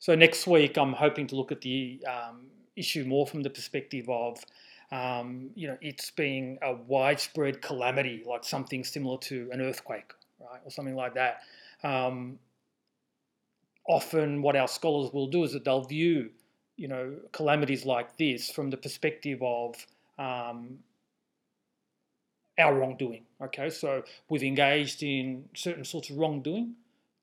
So next week, I'm hoping to look at the um, issue more from the perspective of, um, you know, it's being a widespread calamity, like something similar to an earthquake, right, or something like that. Um, often, what our scholars will do is that they'll view, you know, calamities like this from the perspective of um, our wrongdoing. Okay, so we've engaged in certain sorts of wrongdoing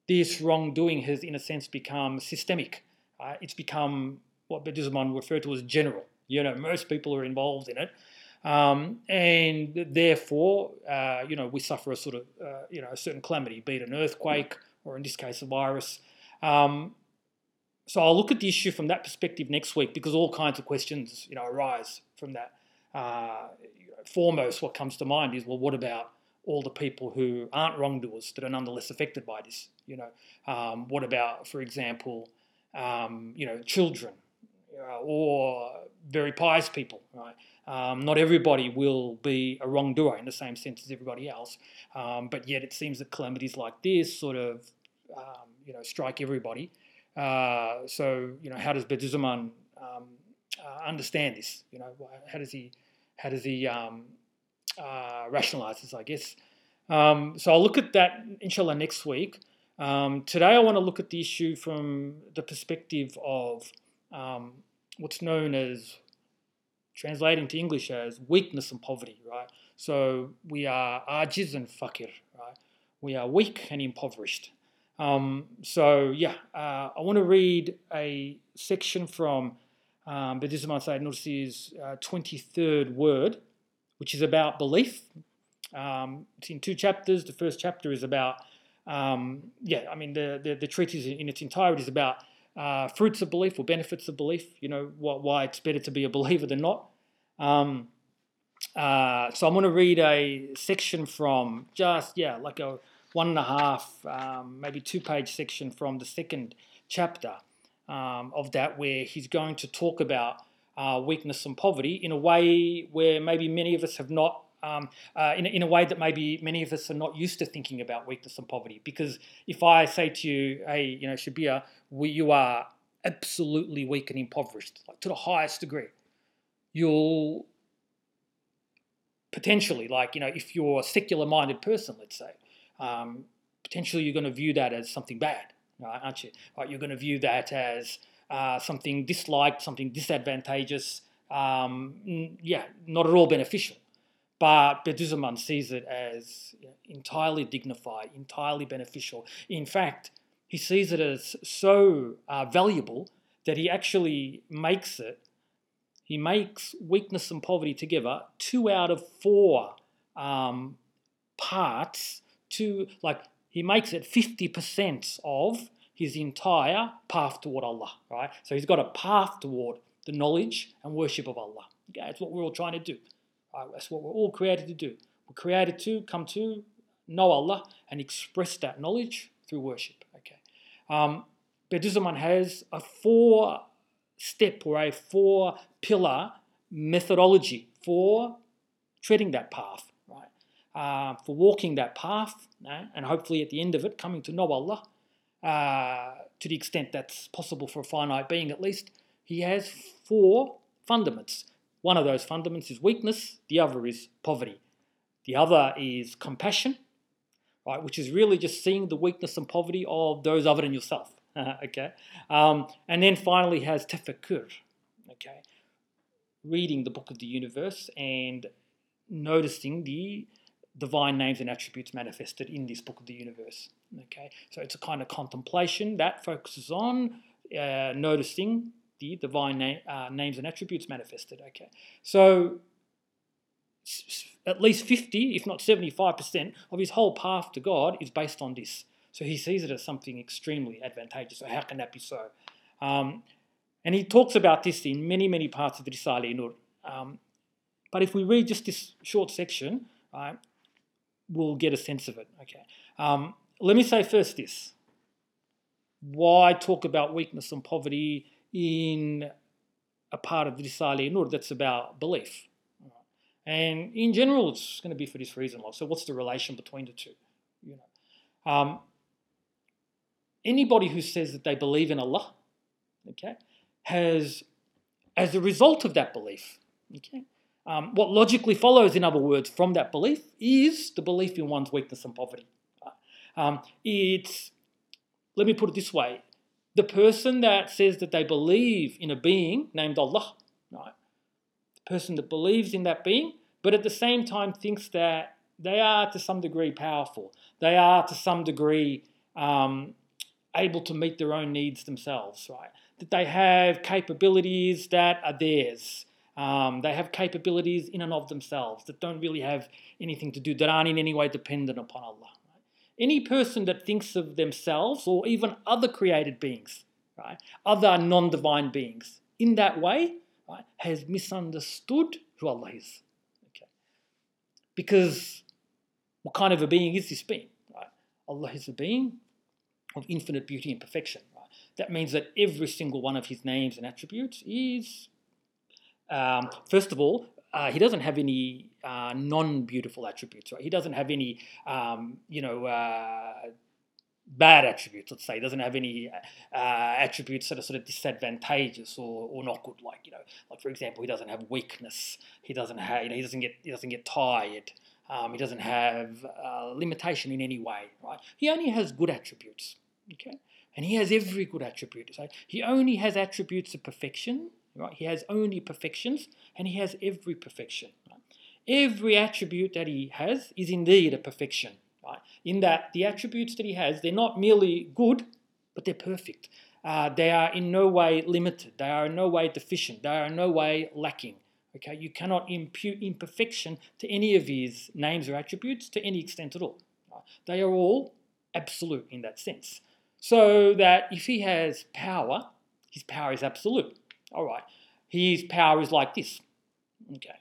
this wrongdoing has, in a sense, become systemic. Uh, it's become what Bediüzzaman referred to as general. You know, most people are involved in it. Um, and therefore, uh, you know, we suffer a sort of, uh, you know, a certain calamity, be it an earthquake or in this case, a virus. Um, so I'll look at the issue from that perspective next week because all kinds of questions, you know, arise from that. Uh, foremost, what comes to mind is, well, what about all the people who aren't wrongdoers that are nonetheless affected by this? You know, um, what about, for example, um, you know, children uh, or very pious people, right? Um, not everybody will be a wrongdoer in the same sense as everybody else, um, but yet it seems that calamities like this sort of, um, you know, strike everybody. Uh, so, you know, how does Bediüzzaman um, uh, understand this? You know, how does he, how does he uh, rationalize? I guess. Um, so I'll look at that, inshallah, next week. Um, today, I want to look at the issue from the perspective of um, what's known as, translating to English as weakness and poverty, right? So we are ajiz and fakir, right? We are weak and impoverished. Um, so, yeah, uh, I want to read a section from um, Bediüzzaman Said Nursi's uh, 23rd word, which is about belief. Um, it's in two chapters. The first chapter is about um, yeah, I mean, the, the, the treatise in its entirety is about uh, fruits of belief or benefits of belief, you know, wh- why it's better to be a believer than not. Um, uh, so I'm going to read a section from just, yeah, like a one and a half, um, maybe two page section from the second chapter um, of that, where he's going to talk about uh, weakness and poverty in a way where maybe many of us have not um, uh, in, in a way that maybe many of us are not used to thinking about weakness and poverty. Because if I say to you, hey, you know, Shabir, we, you are absolutely weak and impoverished, like to the highest degree, you'll potentially, like, you know, if you're a secular minded person, let's say, um, potentially you're going to view that as something bad, right, aren't you? Right, you're going to view that as uh, something disliked, something disadvantageous, um, yeah, not at all beneficial. But Bediüzzaman sees it as entirely dignified, entirely beneficial. In fact, he sees it as so uh, valuable that he actually makes it, he makes weakness and poverty together two out of four um, parts to, like, he makes it 50% of his entire path toward Allah, right? So he's got a path toward the knowledge and worship of Allah. Okay, that's what we're all trying to do. Uh, that's what we're all created to do. We're created to come to know Allah and express that knowledge through worship. Okay. Um, Bediüzzaman has a four step or a four pillar methodology for treading that path, right? Uh, for walking that path, and hopefully at the end of it, coming to know Allah uh, to the extent that's possible for a finite being at least. He has four fundaments one of those fundaments is weakness, the other is poverty. The other is compassion, right, which is really just seeing the weakness and poverty of those other than yourself. okay. Um, and then finally has tafakkur, okay, reading the book of the universe and noticing the divine names and attributes manifested in this book of the universe. Okay, so it's a kind of contemplation that focuses on uh, noticing the divine name, uh, names and attributes manifested. Okay, so at least 50, if not 75% of his whole path to God is based on this. So he sees it as something extremely advantageous. So how can that be so? Um, and he talks about this in many, many parts of the Risale Nur. Um, but if we read just this short section, right, we'll get a sense of it. Okay. Um, let me say first this. Why talk about weakness and poverty in a part of the Risale Nur that's about belief. And in general, it's going to be for this reason. So, what's the relation between the two? You know, um, anybody who says that they believe in Allah, okay, has, as a result of that belief, okay, um, what logically follows, in other words, from that belief is the belief in one's weakness and poverty. Um, it's, let me put it this way the person that says that they believe in a being named Allah, right? The person that believes in that being, but at the same time thinks that they are to some degree powerful, they are to some degree um, able to meet their own needs themselves, right? That they have capabilities that are theirs. Um, they have capabilities in and of themselves that don't really have anything to do, that aren't in any way dependent upon Allah. Any person that thinks of themselves or even other created beings, right, other non-divine beings, in that way, right, has misunderstood who Allah is. Okay, because what kind of a being is this being? Right? Allah is a being of infinite beauty and perfection. Right? That means that every single one of his names and attributes is, um, first of all, uh, he doesn't have any uh, non-beautiful attributes. Right? He doesn't have any, um, you know, uh, bad attributes. Let's say he doesn't have any uh, attributes that are sort of disadvantageous or, or not good. Like you know, like for example, he doesn't have weakness. He doesn't have, you know, he doesn't get he doesn't get tired. Um, he doesn't have uh, limitation in any way, right? He only has good attributes, okay? And he has every good attribute. So he only has attributes of perfection, right? He has only perfections, and he has every perfection. Right? Every attribute that he has is indeed a perfection, right? In that the attributes that he has, they're not merely good, but they're perfect. Uh, they are in no way limited. They are in no way deficient. They are in no way lacking. Okay, you cannot impute imperfection to any of his names or attributes to any extent at all. They are all absolute in that sense. So that if he has power, his power is absolute. All right, his power is like this. Okay,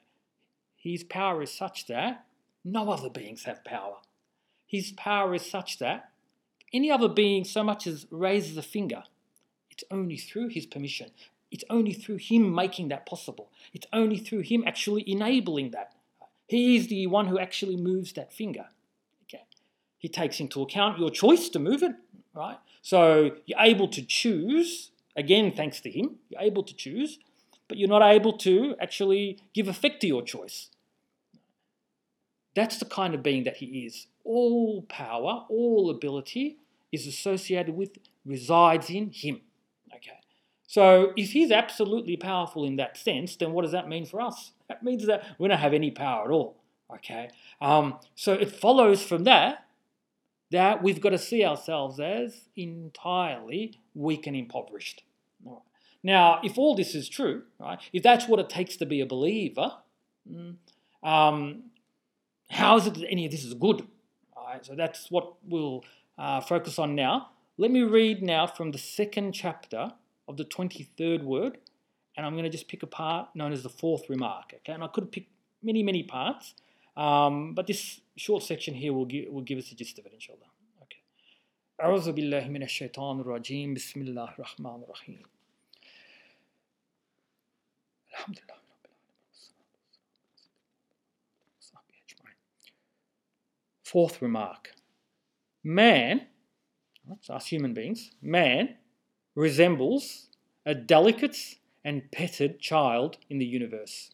his power is such that no other beings have power. His power is such that any other being so much as raises a finger, it's only through his permission. It's only through him making that possible. It's only through him actually enabling that. He is the one who actually moves that finger. Okay. He takes into account your choice to move it, right? So you're able to choose, again, thanks to him, you're able to choose, but you're not able to actually give effect to your choice. That's the kind of being that he is. All power, all ability is associated with, resides in him. Okay. So if he's absolutely powerful in that sense, then what does that mean for us? That means that we don't have any power at all. Okay. Um, so it follows from that that we've got to see ourselves as entirely weak and impoverished. Now, if all this is true, right, if that's what it takes to be a believer, mm, um, how is it that any of this is good? All right, so that's what we'll uh, focus on now. Let me read now from the second chapter of the 23rd word, and I'm going to just pick a part known as the fourth remark. Okay, and I could pick many, many parts, um, but this short section here will give, will give us the gist of it, inshallah. Okay. أعوذ بالله من الشيطان الرجيم بسم الله الرحمن الرحيم Fourth remark. Man, that's us human beings, man resembles a delicate and petted child in the universe.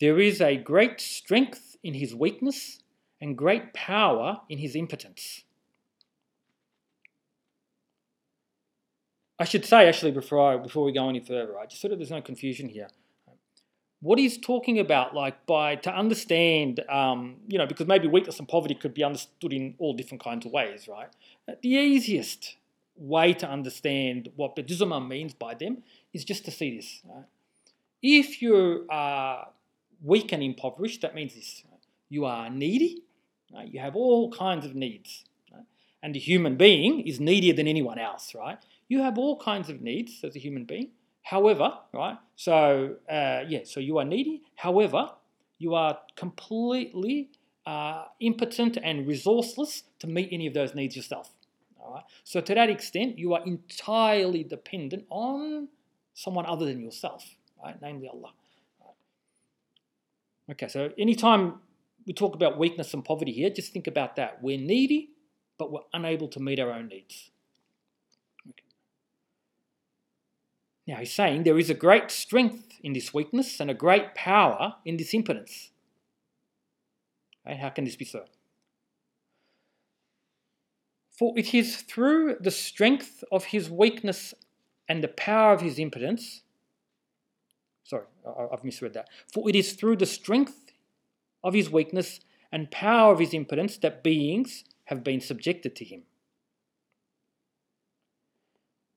There is a great strength in his weakness and great power in his impotence. I should say, actually, before, I, before we go any further, right, just sort of there's no confusion here. What he's talking about, like, by to understand, um, you know, because maybe weakness and poverty could be understood in all different kinds of ways, right? The easiest way to understand what Bediüzzaman means by them is just to see this. Right? If you are weak and impoverished, that means this. You are needy, right? you have all kinds of needs. And the human being is needier than anyone else, right? You have all kinds of needs as a human being. However, right, so uh, yeah, so you are needy. However, you are completely uh, impotent and resourceless to meet any of those needs yourself. All right? So to that extent, you are entirely dependent on someone other than yourself, right? namely Allah. Okay, so anytime we talk about weakness and poverty here, just think about that. We're needy, but we're unable to meet our own needs. Now he's saying there is a great strength in this weakness and a great power in this impotence. Okay, how can this be so? For it is through the strength of his weakness and the power of his impotence. Sorry, I've misread that. For it is through the strength of his weakness and power of his impotence that beings have been subjected to him.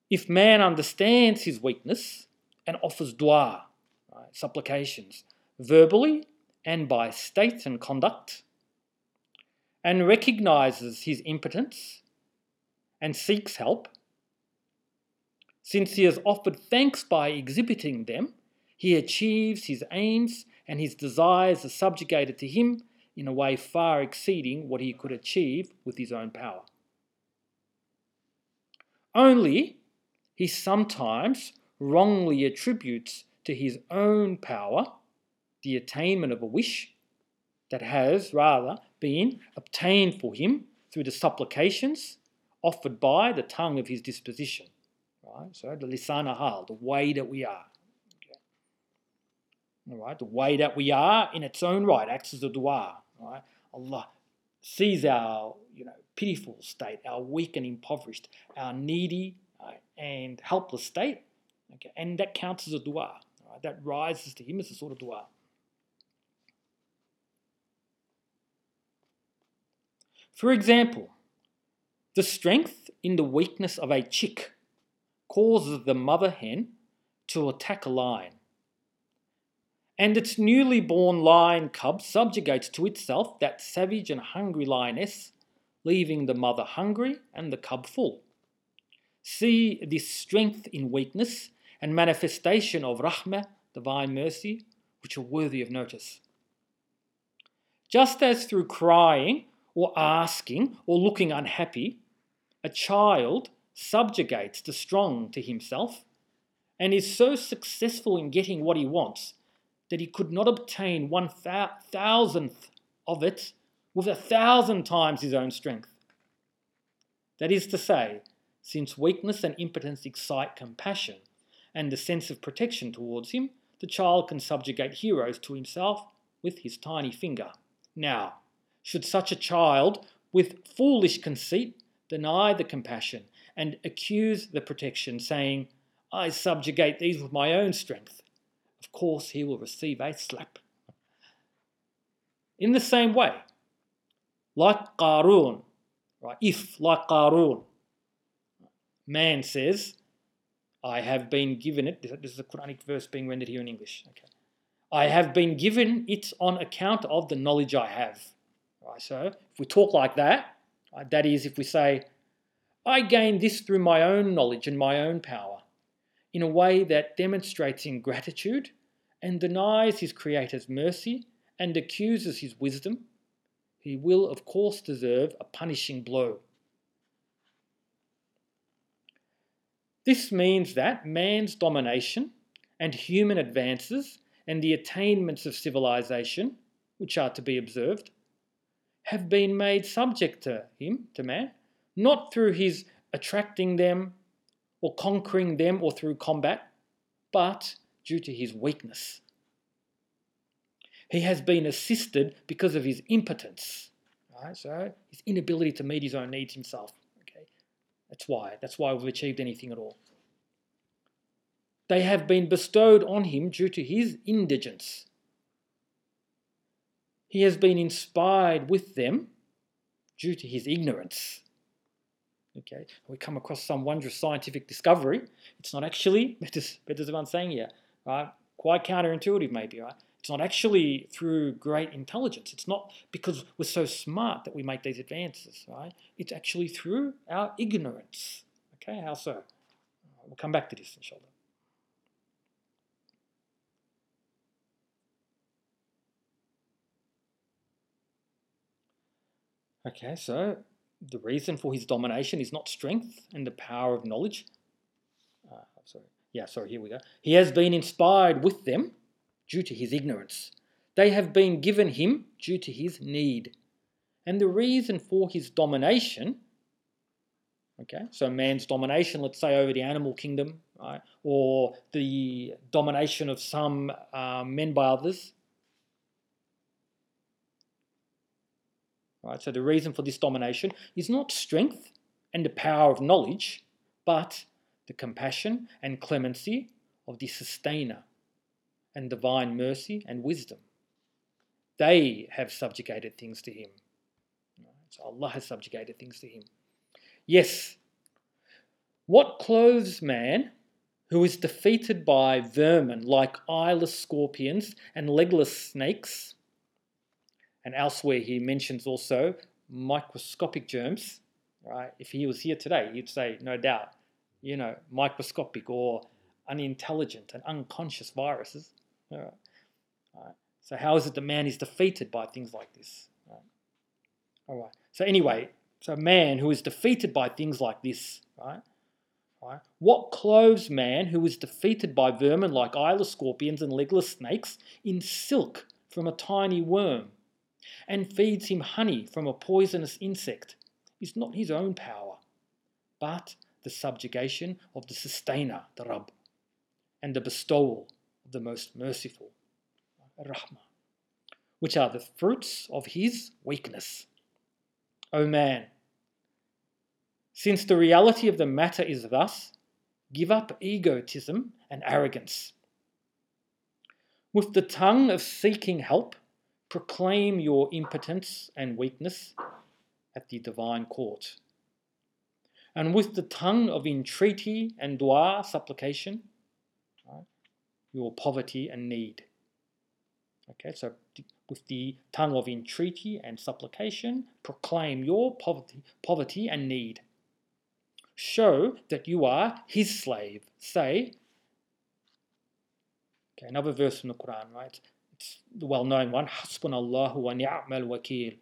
If man understands his weakness and offers dua, right, supplications, verbally and by state and conduct, and recognizes his impotence and seeks help, since he has offered thanks by exhibiting them, he achieves his aims and his desires are subjugated to him in a way far exceeding what he could achieve with his own power. Only he sometimes wrongly attributes to his own power the attainment of a wish that has rather been obtained for him through the supplications offered by the tongue of his disposition. Right? So the lisana hal, the way that we are. All right, the way that we are in its own right acts as a dua. Right? Allah sees our you know pitiful state, our weak and impoverished, our needy Uh, and helpless state. Okay, and that counts as a dua. Right? That rises to him as a sort of dua. For example, the strength in the weakness of a chick causes the mother hen to attack a lion. And its newly born lion cub subjugates to itself that savage and hungry lioness, leaving the mother hungry and the cub full. See this strength in weakness and manifestation of rahmah, divine mercy, which are worthy of notice. Just as through crying or asking or looking unhappy, a child subjugates the strong to himself and is so successful in getting what he wants that he could not obtain one thousandth of it with a thousand times his own strength. That is to say, since weakness and impotence excite compassion and the sense of protection towards him, the child can subjugate heroes to himself with his tiny finger. Now, should such a child, with foolish conceit, deny the compassion and accuse the protection, saying, I subjugate these with my own strength, of course he will receive a slap. In the same way, like Qarun, right? If, like Qarun, man says, I have been given it. This is a Quranic verse being rendered here in English. Okay. I have been given it on account of the knowledge I have. Right, so if we talk like that, right, that is, if we say, I gained this through my own knowledge and my own power, in a way that demonstrates ingratitude and denies his Creator's mercy and accuses his wisdom, he will, of course, deserve a punishing blow. This means that man's domination and human advances and the attainments of civilization, which are to be observed, have been made subject to him, to man, not through his attracting them or conquering them or through combat, but due to his weakness. He has been assisted because of his impotence, right? So his inability to meet his own needs himself. That's why. That's why we've achieved anything at all. They have been bestowed on him due to his indigence. He has been inspired with them due to his ignorance. Okay, we come across some wondrous scientific discovery. It's not actually, better than I'm saying here, right? Quite counterintuitive, maybe, right? It's not actually through great intelligence. It's not because we're so smart that we make these advances, right? It's actually through our ignorance. Okay, how so? We'll come back to this, inshallah. Okay, so the reason for his domination is not strength and the power of knowledge. Uh, sorry. Yeah, sorry, here we go. He has been inspired with them due to his ignorance. They have been given him due to his need. And the reason for his domination, Okay, so man's domination, let's say, over the animal kingdom, right, or the domination of some um, men by others. Right, so the reason for this domination is not strength and the power of knowledge, but the compassion and clemency of the sustainer and divine mercy and wisdom. They have subjugated things to him. So Allah has subjugated things to him. Yes, what clothes man who is defeated by vermin like eyeless scorpions and legless snakes? And elsewhere he mentions also microscopic germs. Right? If he was here today, he'd say, no doubt, you know, microscopic or unintelligent and unconscious viruses. All right. All right. So how is it the man is defeated by things like this? All right. All right. So anyway, so man who is defeated by things like this, right? What clothes man who is defeated by vermin like eyeless scorpions and legless snakes in silk from a tiny worm, and feeds him honey from a poisonous insect, is not his own power, but the subjugation of the sustainer, the Rabb, and the bestowal the most merciful, Rahmah, which are the fruits of his weakness. O man, since the reality of the matter is thus, give up egotism and arrogance. With the tongue of seeking help, proclaim your impotence and weakness at the divine court. And with the tongue of entreaty and dua, supplication, your poverty and need. Okay, so with the tongue of entreaty and supplication, proclaim your poverty, poverty and need. Show that you are his slave. Say, okay, another verse from the Quran, right? It's the well known one Hasbunallahu wa ni'mal wakil.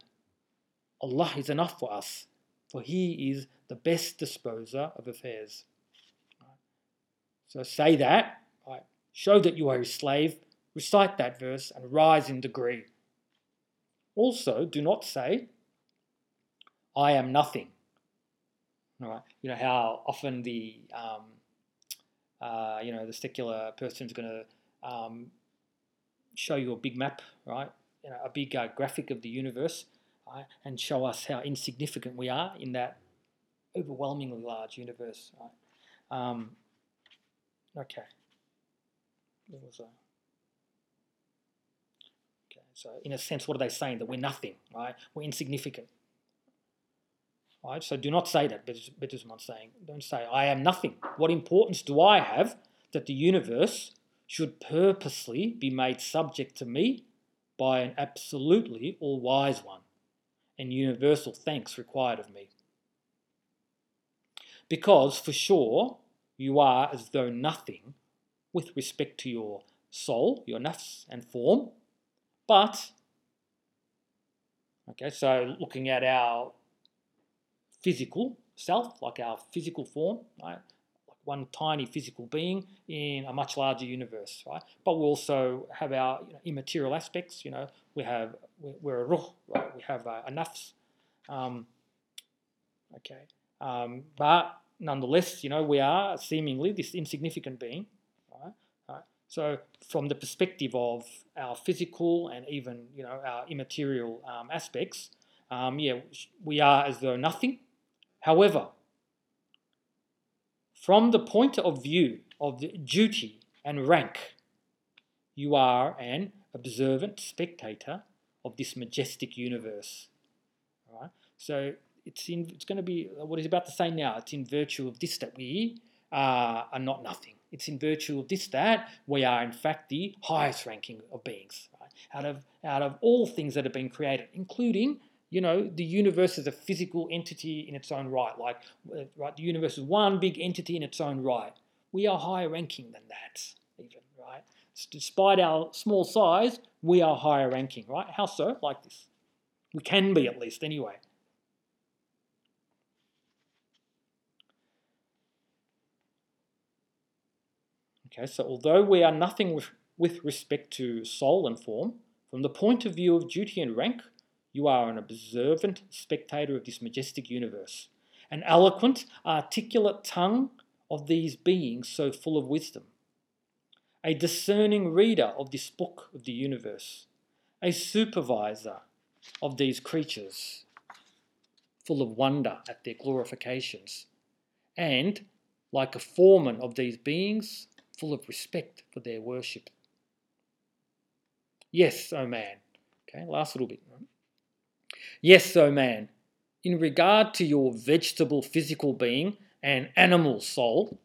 Allah is enough for us, for He is the best disposer of affairs. So say that, right? Show that you are His slave, recite that verse, and rise in degree. Also, do not say, I am nothing. Right? You know how often the um, uh, you know the secular person is going to um, show you a big map, right? You know, a big uh, graphic of the universe, right? and show us how insignificant we are in that overwhelmingly large universe. Right? Um, okay. There was a. Okay, so in a sense, what are they saying? That we're nothing, right? We're insignificant. Right? So do not say that, Bediüzzaman's saying. Don't say, I am nothing. What importance do I have that the universe should purposely be made subject to me by an absolutely all wise one, and universal thanks required of me? Because for sure you are as though nothing with respect to your soul, your nafs and form, but okay, so looking at our physical self, like our physical form, right? Like one tiny physical being in a much larger universe, right? But we also have our you know, immaterial aspects. You know, we have we're a ruh, right? We have a, a nafs. Um, okay, um, but nonetheless, you know, we are seemingly this insignificant being? So, from the perspective of our physical and even you know our immaterial um, aspects, um, yeah, we are as though nothing, However, from the point of view of the duty and rank, you are an observant spectator of this majestic universe. Right? So it's in, it's going to be what he's about to say now. It's in virtue of this that we uh, are not nothing. It's in virtue of this that we are in fact the highest ranking of beings. Right? Out of out of all things that have been created, including you know, the universe is a physical entity in its own right. Like, uh, right, the universe is one big entity in its own right. We are higher ranking than that, even, right? Despite our small size, we are higher ranking, right? How so? Like this. We can be at least, anyway. Okay, so although we are nothing with, with respect to soul and form, from the point of view of duty and rank, you are an observant spectator of this majestic universe. an eloquent, articulate tongue of these beings so full of wisdom, a discerning reader of this book of the universe, a supervisor of these creatures, full of wonder at their glorifications, and, like a foreman of these beings, full of respect for their worship. Yes, O oh man. Okay, last little bit. Yes, O oh man, in regard to your vegetable physical being and animal soul,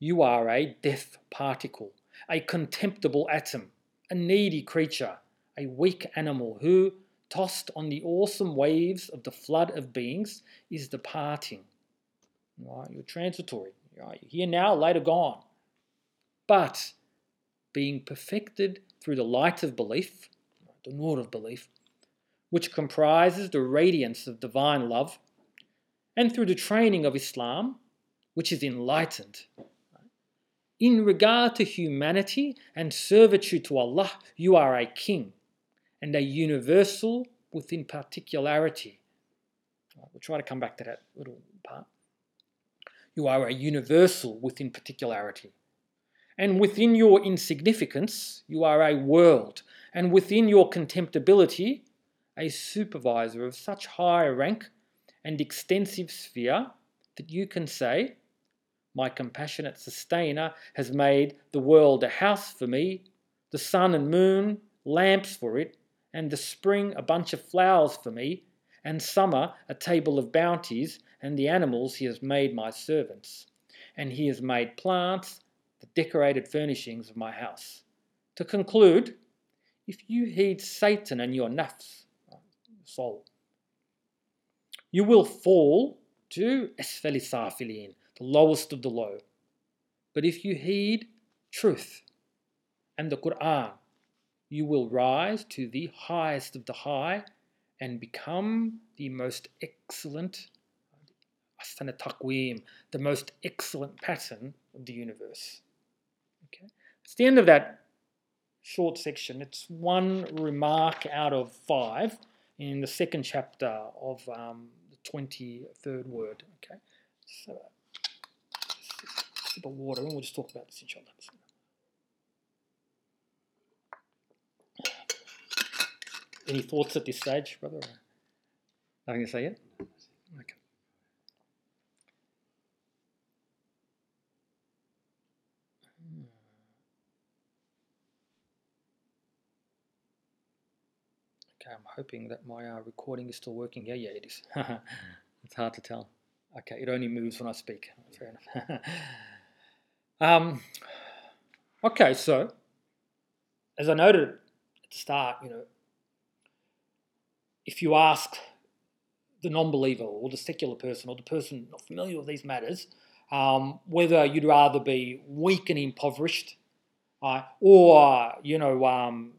you are a death particle, a contemptible atom, a needy creature, a weak animal who, tossed on the awesome waves of the flood of beings, is departing. Right, you're transitory. You're here now, later gone. But being perfected through the light of belief, the nur of belief, which comprises the radiance of divine love, and through the training of Islam, which is enlightened. In regard to humanity and servitude to Allah, you are a king and a universal within particularity. We'll try to come back to that little part. You are a universal within particularity. And within your insignificance, you are a world. And within your contemptibility, a supervisor of such high rank and extensive sphere that you can say, My compassionate sustainer has made the world a house for me, the sun and moon lamps for it, and the spring a bunch of flowers for me, and summer a table of bounties, and the animals he has made my servants. And he has made plants the decorated furnishings of my house. To conclude, if you heed Satan and your nafs, uh, soul, you will fall to esfeli safilin, the lowest of the low. But if you heed truth and the Quran, you will rise to the highest of the high and become the most excellent asana taqweem, the most excellent pattern of the universe. Okay, it's the end of that short section. It's one remark out of five in the second chapter of um, the 23rd word. Okay, so sip of water and we'll just talk about this inshallah. Any thoughts at this stage, brother? Nothing to say yet? Okay. Okay, I'm hoping that my uh, recording is still working. Yeah, yeah, it is. it's hard to tell. Okay, it only moves when I speak. Fair enough. um, okay, so as I noted at the start, you know, if you ask the non-believer or the secular person or the person not familiar with these matters, um, whether you'd rather be weak and impoverished, uh, or you know, um,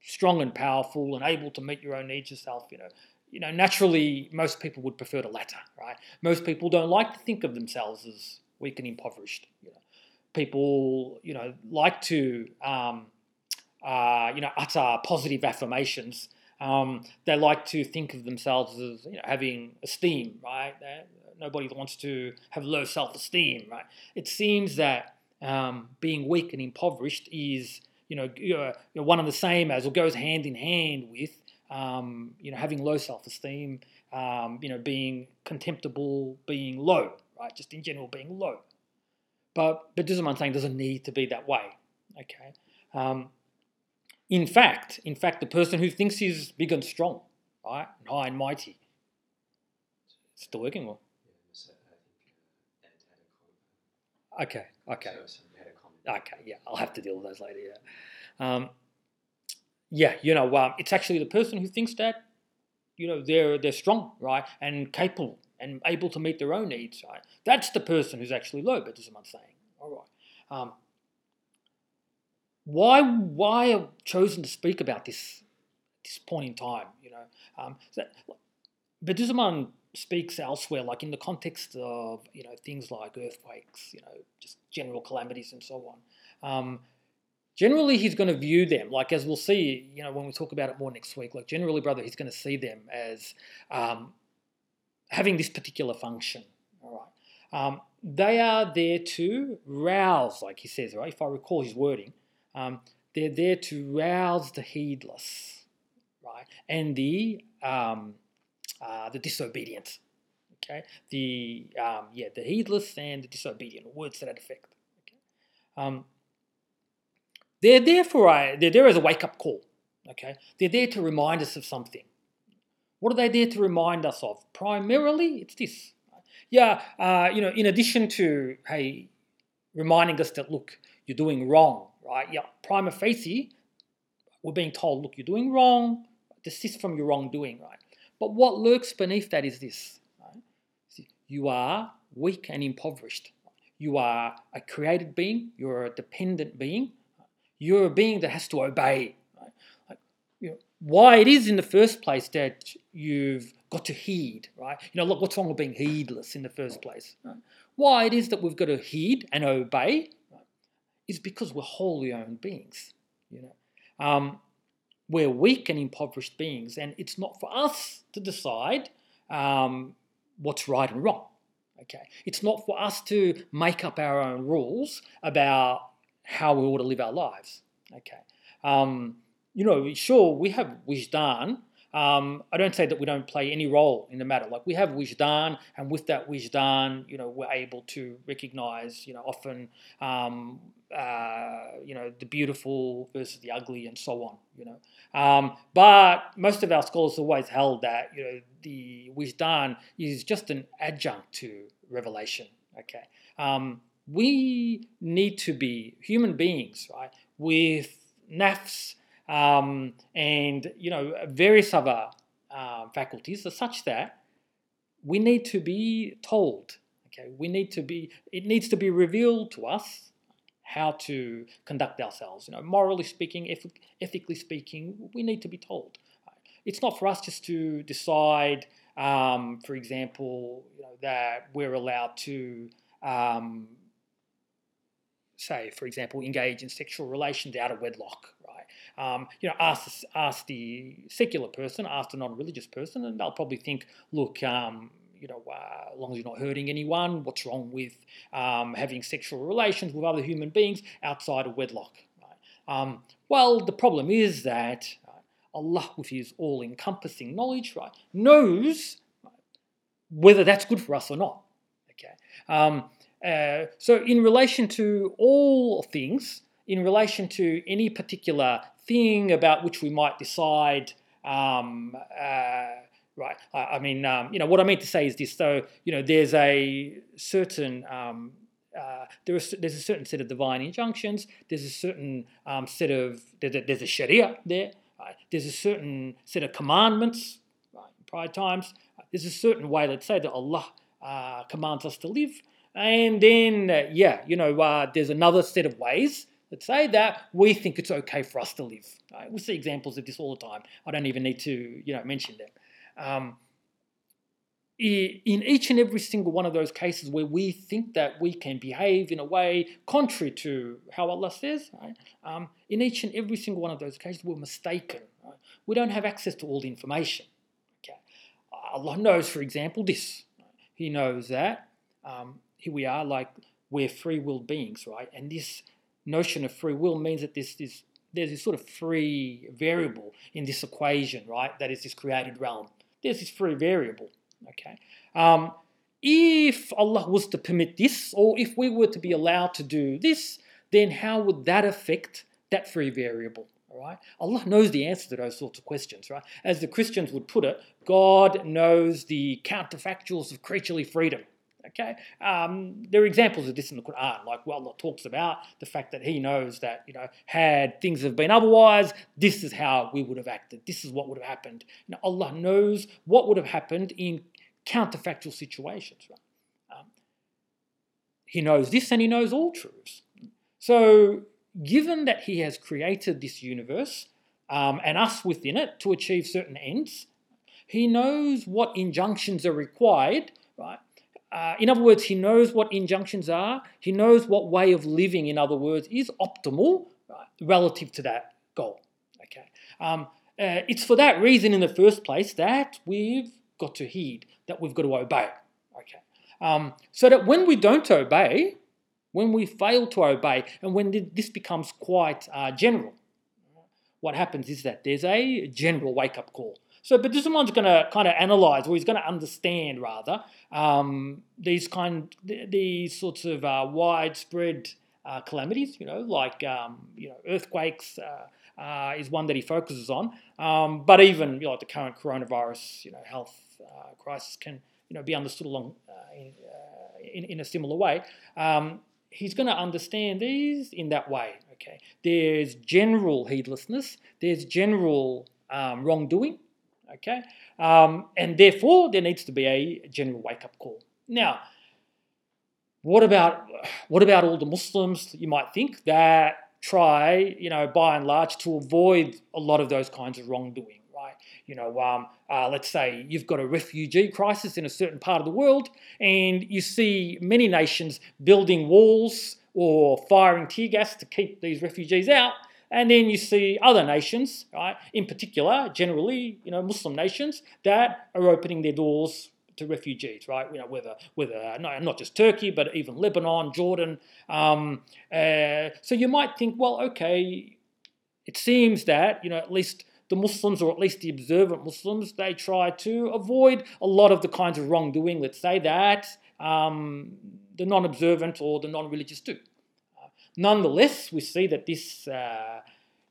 strong and powerful and able to meet your own needs yourself, you know, you know, naturally most people would prefer the latter, right? Most people don't like to think of themselves as weak and impoverished. You know, people, you know, like to, um, uh, you know, utter positive affirmations. Um, they like to think of themselves as you know, having esteem, right? Nobody wants to have low self-esteem, right? It seems that um, being weak and impoverished is you know, you know, one and the same as, or goes hand in hand with, um, you know, having low self-esteem, um, you know, being contemptible, being low, right? Just in general, being low. But but I'm saying doesn't need to be that way. Okay. In fact, in fact, the person who thinks he's big and strong, right, and high and mighty, it's still working well. Okay. Okay. Okay, yeah, I'll have to deal with those later. Yeah, um, yeah, you know, um, it's actually the person who thinks that, you know, they're they're strong, right, and capable and able to meet their own needs, right. That's the person who's actually low. But is what I'm saying. All right. Um, why why I've chosen to speak about this this point in time, you know, um, speaks elsewhere, like in the context of you know things like earthquakes, you know, just general calamities and so on. Um, generally, he's going to view them like as we'll see, you know, when we talk about it more next week. Like generally, brother, he's going to see them as um, having this particular function. All right. Um, they are there to rouse, like he says, right? If I recall his wording, um, they're there to rouse the heedless, right, and the um, uh, the disobedient. Okay, the um, yeah, the heedless and the disobedient. Words to that effect. Okay. Um, they're there for a, they're there as a wake up call. Okay, they're there to remind us of something. What are they there to remind us of? Primarily, it's this. Yeah, uh, you know, in addition to hey, reminding us that look, you're doing wrong, right? Yeah, prima facie, we're being told, look, you're doing wrong. Desist from your wrongdoing, right? But what lurks beneath that is this: right? you are weak and impoverished. You are a created being. You're a dependent being. You're a being that has to obey. Why it is in the first place that you've got to heed, right? You know, look, what's wrong with being heedless in the first place? Right? Why it is that we've got to heed and obey is because we're wholly owned beings. You know, um, we're weak and impoverished beings, and it's not for us to decide um, what's right and wrong. Okay, it's not for us to make up our own rules about how we ought to live our lives. Okay. Um, you know, sure, we have wijdan. Um, I don't say that we don't play any role in the matter. Like we have wijdan, and with that wijdan, you know, we're able to recognize, you know, often, um, uh, you know, the beautiful versus the ugly, and so on. You know, um, but most of our scholars always held that, you know, the wijdan is just an adjunct to revelation. Okay. Um, we need to be human beings, right, with nafs um, and you know various other uh, faculties are such that we need to be told. Okay, we need to be. It needs to be revealed to us how to conduct ourselves. You know, morally speaking, eth- ethically speaking, we need to be told. It's not for us just to decide. Um, for example, you know, that we're allowed to um, say, for example, engage in sexual relations out of wedlock, right? Um, you know, ask ask the secular person, ask the non-religious person, and they'll probably think, look, um, you know, uh, as long as you're not hurting anyone, what's wrong with um, having sexual relations with other human beings outside of wedlock? Right? Um, well, the problem is that Allah, with His all-encompassing knowledge, right, knows whether that's good for us or not. Okay. Uh, so, in relation to all things, in relation to any particular thing about which we might decide, um, uh, right? I, I mean, um, you know, what I mean to say is this. So, you know, there's a certain um, uh, there is, there's a certain set of divine injunctions. There's a certain um, set of there's a, there's a Sharia there. Right? There's a certain set of commandments. Right? Prior times, there's a certain way, let's say, that Allah uh, commands us to live. And then, uh, yeah, you know, uh, there's another set of ways that say that we think it's okay for us to live. Right? We see examples of this all the time. I don't even need to, you know, mention them. Um, in each and every single one of those cases where we think that we can behave in a way contrary to how Allah says, right? um, in each and every single one of those cases, we're mistaken. Right? We don't have access to all the information. Okay? Allah knows, for example, this. He knows that um, we are, like we're free will beings, right? And this notion of free will means that this is there's this sort of free variable in this equation, right? That is this created realm. There's this free variable, okay? Um, if Allah was to permit this, or if we were to be allowed to do this, then how would that affect that free variable? All right, Allah knows the answer to those sorts of questions, right? As the Christians would put it, God knows the counterfactuals of creaturely freedom. Okay, um, there are examples of this in the Quran, like what Allah talks about the fact that He knows that you know had things have been otherwise, this is how we would have acted. This is what would have happened. You know, Allah knows what would have happened in counterfactual situations. Right? Um, he knows this, and He knows all truths. So, given that He has created this universe um, and us within it to achieve certain ends, He knows what injunctions are required, right? Uh, in other words, he knows what injunctions are. He knows what way of living, in other words, is optimal right, relative to that goal. Okay, um, uh, it's for that reason, in the first place, that we've got to heed. that we've got to obey. Okay. Um, so that when we don't obey, when we fail to obey, and when this becomes quite uh, general, what happens is that there's a general wake up call. So but this one's going to kind of analyze, or he's going to understand rather, um, these kind, these sorts of uh, widespread uh, calamities. You know, like um, you know earthquakes uh, uh, is one that he focuses on. Um, but even you know, like the current coronavirus, you know, health uh, crisis can you know be understood along in, in, in, a similar way. Um, he's going to understand these in that way. Okay, there's general heedlessness, there's general um, wrongdoing. Okay, um, and therefore there needs to be a general wake up call. Now, what about what about all the Muslims? You might think that try, you know, by and large, to avoid a lot of those kinds of wrongdoing right? You know, um, uh, let's say you've got a refugee crisis in a certain part of the world, and you see many nations building walls or firing tear gas to keep these refugees out. And then you see other nations, right, in particular, generally, you know, Muslim nations, that are opening their doors to refugees, right? You know, whether whether not, not just Turkey, but even Lebanon, Jordan. Um, uh, so you might think, well, okay, it seems that you know at least the Muslims, or at least the observant Muslims, they try to avoid a lot of the kinds of wrongdoing, let's say, that um, the non observant or the non religious do. Uh, nonetheless, we see that this, uh,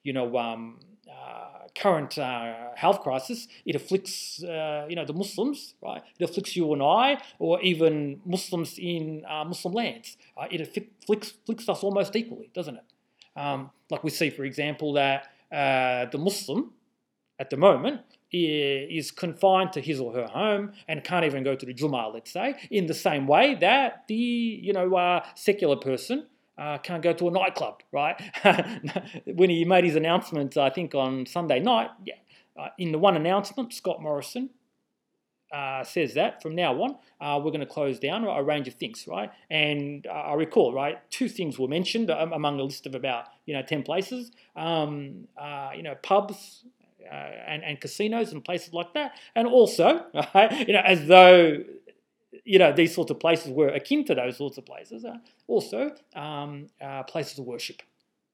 you know, um, uh, current uh, health crisis, it afflicts, uh, you know, the Muslims, right? It afflicts you and I, or even Muslims in uh, Muslim lands. it afflicts, afflicts, us almost equally, doesn't it? Um, like we see, for example, that the Muslim at the moment is confined to his or her home and can't even go to the Jummah, let's say, in the same way that the you know uh, secular person uh, can't go to a nightclub, right? when he made his announcement, I think on Sunday night, yeah, uh, in the one announcement, Scott Morrison uh, says that from now on, uh, we're going to close down a range of things, right? And uh, I recall, right, two things were mentioned um, among a list of about, you know, 10 places. Um, uh, you know, pubs, uh, and, and casinos and places like that. And also, right, you know, as though you know these sorts of places were akin to those sorts of places, uh, also um, uh, places of worship.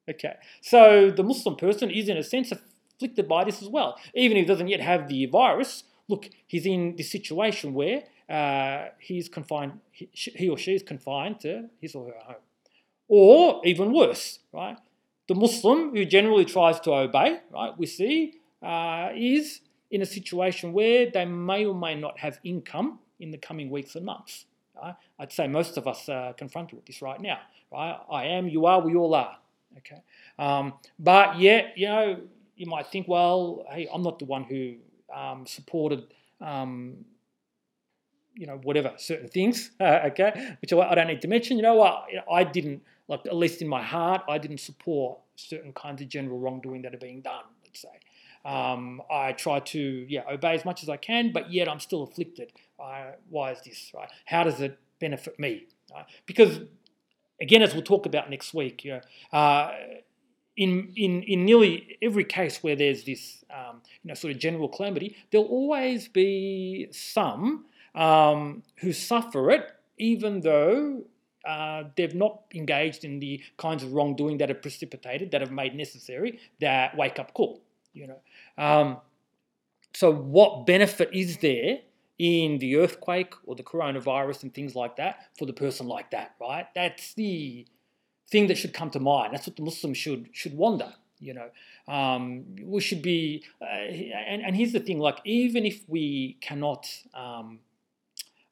Okay, so the Muslim person is in a sense afflicted by this as well, even if he doesn't yet have the virus. Look, he's in this situation where uh, he's confined, he, he or she is confined to his or her home, or even worse, right? The Muslim who generally tries to obey, right? We see uh, is in a situation where they may or may not have income in the coming weeks and months. Right? I'd say most of us are confronted with this right now. Right? I am, you are, we all are. Okay, um, but yet, you know, you might think, well, hey, I'm not the one who um, supported, um, you know, whatever certain things. Uh, okay, which I, I, don't need to mention. You know what? I didn't, like, at least in my heart, I didn't support certain kinds of general wrongdoing that are being done. Let's say. Um, I try to yeah obey as much as I can, but yet I'm still afflicted. Why is this right? How does it benefit me? Uh, because again, as we'll talk about next week, you know, uh, in in in nearly every case where there's this um, you know sort of general calamity, there'll always be some um, who suffer it, even though uh, they've not engaged in the kinds of wrongdoing that have precipitated, that have made necessary that wake up call. You know, um, so what benefit is there in the earthquake or the coronavirus and things like that for the person like that, right? That's the thing that should come to mind. That's what the Muslim should should wonder. You know, um, we should be, uh, and, and here's the thing: like, even if we cannot. Um,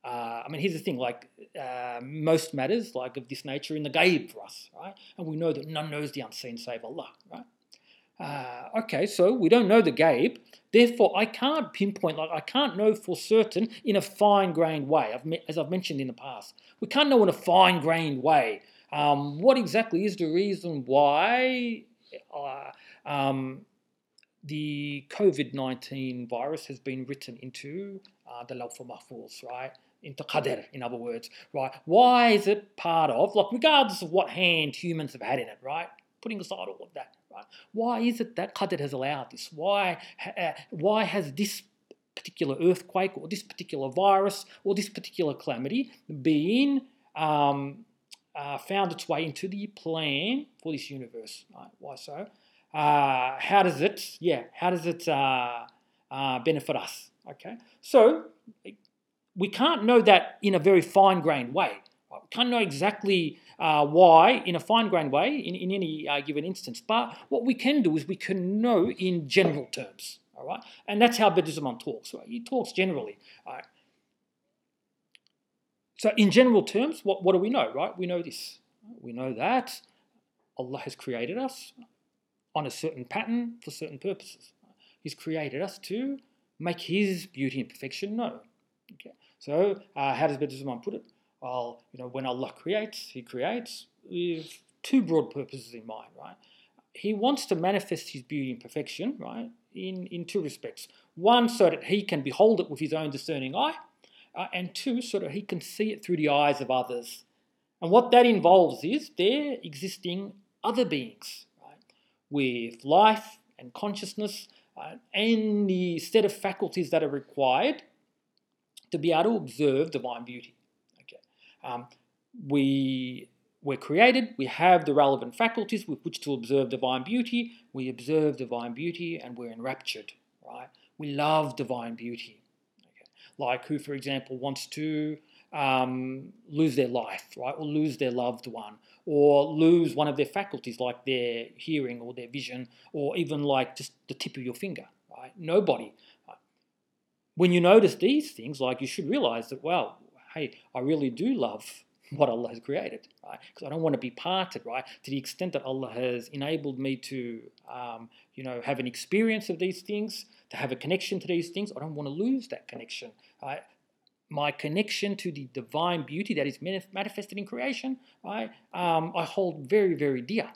uh, I mean, here's the thing: like uh, most matters, like of this nature, in the ghaib for us, right? And we know that none knows the unseen save Allah, right? Uh, okay, so we don't know the ghaib, therefore I can't pinpoint, like I can't know for certain in a fine-grained way, I've as I've mentioned in the past. We can't know in a fine-grained way um, what exactly is the reason why uh, um, the COVID-19 virus has been written into uh, the Lawh Mahfuz, right? Into Qadr, in other words, right? Why is it part of, like regardless of what hand humans have had in it, right? Putting aside all of that, Right? Why is it that Qadr has allowed this? Why, uh, why has this particular earthquake or this particular virus or this particular calamity been um, uh, found its way into the plan for this universe. Right? Why so? Uh, how does it, yeah, how does it uh, uh benefit us? Okay, so we can't know that in a very fine grained way. We can't know exactly uh, why in a fine grained way in, in any uh, given instance, but what we can do is we can know in general terms. All right, and that's how Bediüzzaman talks. Right? He talks generally. All right? So, in general terms, what, what do we know, right? We know this. We know that Allah has created us on a certain pattern for certain purposes. He's created us to make His beauty and perfection known. Okay. So, uh, how does Bediüzzaman put it? Well, you know, when Allah creates, He creates with two broad purposes in mind, right? He wants to manifest His beauty and perfection, right, in, in two respects. One, so that He can behold it with His own discerning eye, uh, and two, so that he can see it through the eyes of others. And what that involves is there existing other beings right, with life and consciousness uh, and the set of faculties that are required to be able to observe divine beauty. Okay, um, we we're created, we have the relevant faculties with which to observe divine beauty. We observe divine beauty and we're enraptured, right? We love divine beauty like who, for example, wants to um, lose their life, right, or lose their loved one, or lose one of their faculties like their hearing or their vision, or even like just the tip of your finger, right? Nobody. When you notice these things, like you should realize that, well, hey, I really do love what Allah has created, right? Because I don't want to be parted, right? To the extent that Allah has enabled me to, um, you know, have an experience of these things, to have a connection to these things, I don't want to lose that connection. Right? My connection to the divine beauty that is manifested in creation, right? Um, I hold very, very dear.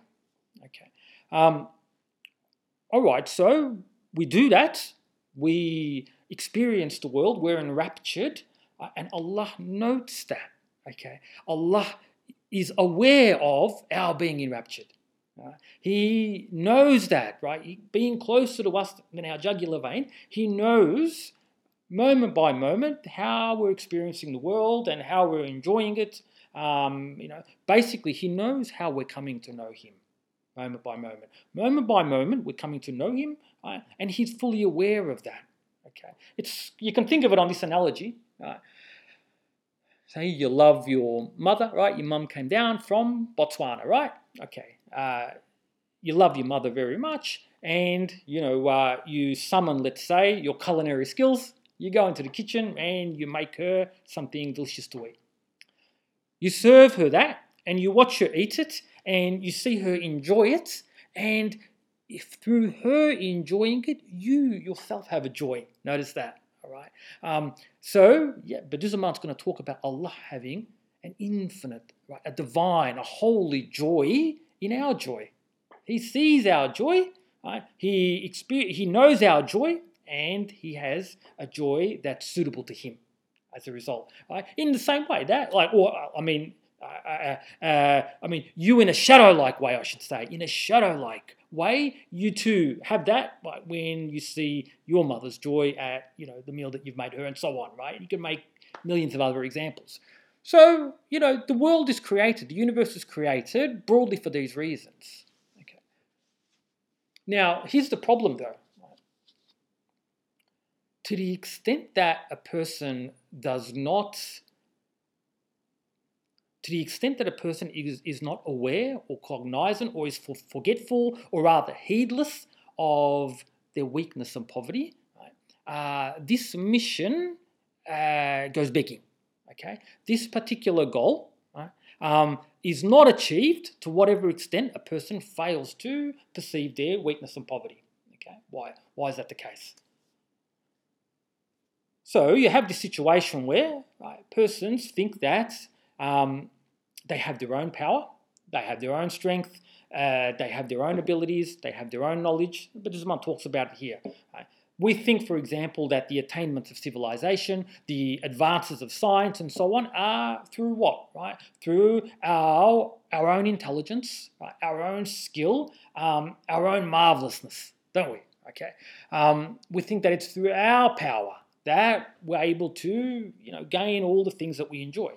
Okay. Um, all right, so we do that. We experience the world. We're enraptured, and Allah notes that. Okay, Allah is aware of our being enraptured. Uh, he knows that, right? Being closer to us than our jugular vein, he knows moment by moment how we're experiencing the world and how we're enjoying it. Um, you know, basically, he knows how we're coming to know him, moment by moment. Moment by moment, we're coming to know him, right? and he's fully aware of that. Okay, it's you can think of it on this analogy. Right? Say you love your mother, right? Your mum came down from Botswana, right? Okay, uh, you love your mother very much, and you know uh, you summon, let's say, your culinary skills. You go into the kitchen and you make her something delicious to eat. You serve her that, and you watch her eat it, and you see her enjoy it, and if through her enjoying it, you yourself have a joy. Notice that, all right? Um, so, yeah, Bediüzzaman's going to talk about Allah having an infinite, right, a divine, a holy joy in our joy. He sees our joy, right? he, exper- he knows our joy, and he has a joy that's suitable to him as a result. Right? In the same way, that, like, or, I mean, uh, uh, uh, I mean, you in a shadow-like way, I should say, in a shadow-like way, you too have that. Like when you see your mother's joy at, you know, the meal that you've made her, and so on. Right? You can make millions of other examples. So, you know, the world is created, the universe is created broadly for these reasons. Okay. Now, here's the problem though. To the extent that a person does not, to the extent that a person is, is not aware or cognizant or is for, forgetful or rather heedless of their weakness and poverty, right, uh, this mission uh, goes begging. Okay, this particular goal right, um, is not achieved to whatever extent a person fails to perceive their weakness and poverty. Okay, why? Why is that the case? So you have this situation where right, persons think that um, they have their own power, they have their own strength, uh, they have their own abilities, they have their own knowledge. But Bediüzzaman talks about it here. Right? We think, for example, that the attainments of civilization, the advances of science, and so on are through what, right? Through our, our own intelligence, right? our own skill, um, our own marvelousness, don't we? Okay. Um, we think that it's through our power, that we're able to, you know, gain all the things that we enjoy.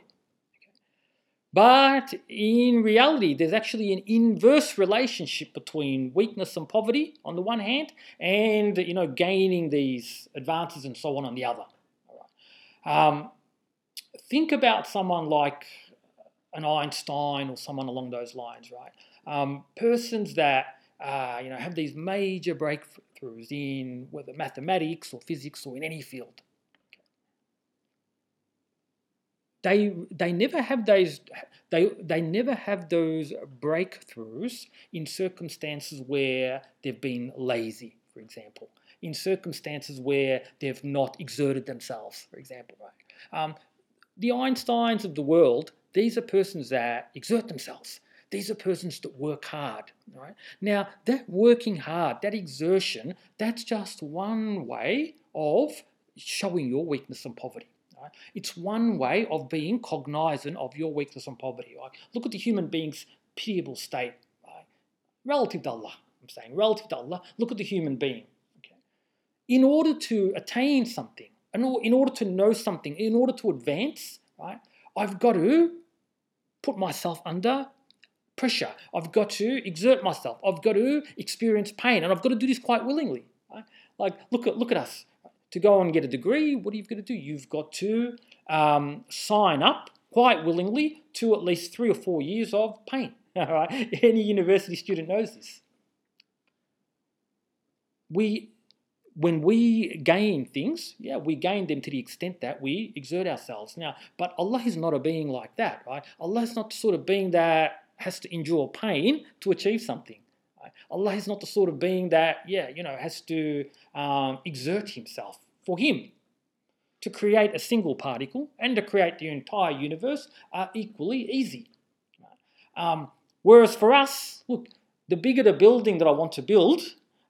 But in reality, there's actually an inverse relationship between weakness and poverty on the one hand, and you know gaining these advances and so on on the other. Um, think about someone like an Einstein or someone along those lines, right? Um, persons that uh, you know have these major breakthroughs in whether mathematics or physics or in any field they they never have those they they never have those breakthroughs in circumstances where they've been lazy, for example, in circumstances where they've not exerted themselves, for example. Right? Um, the Einsteins of the world, these are persons that exert themselves. These are persons that work hard. Right? Now, that working hard, that exertion, that's just one way of showing your weakness and poverty. Right? It's one way of being cognizant of your weakness and poverty. Right? Look at the human being's pitiable state, right? relative to Allah. I'm saying relative to Allah. Look at the human being. Okay? In order to attain something, in order to know something, in order to advance, right? I've got to put myself under pressure. I've got to exert myself. I've got to experience pain, and I've got to do this quite willingly. Right? Like look at look at us to go and get a degree, what are you going to do? You've got to um, sign up quite willingly to at least three or four years of pain. All right? Any university student knows this. We, when we gain things, yeah, we gain them to the extent that we exert ourselves. Now, but Allah is not a being like that, right? Allah is not the sort of being that has to endure pain to achieve something. Allah is not the sort of being that, yeah, you know, has to um, exert himself for him. To create a single particle and to create the entire universe are equally easy. Um, whereas for us, look, the bigger the building that I want to build,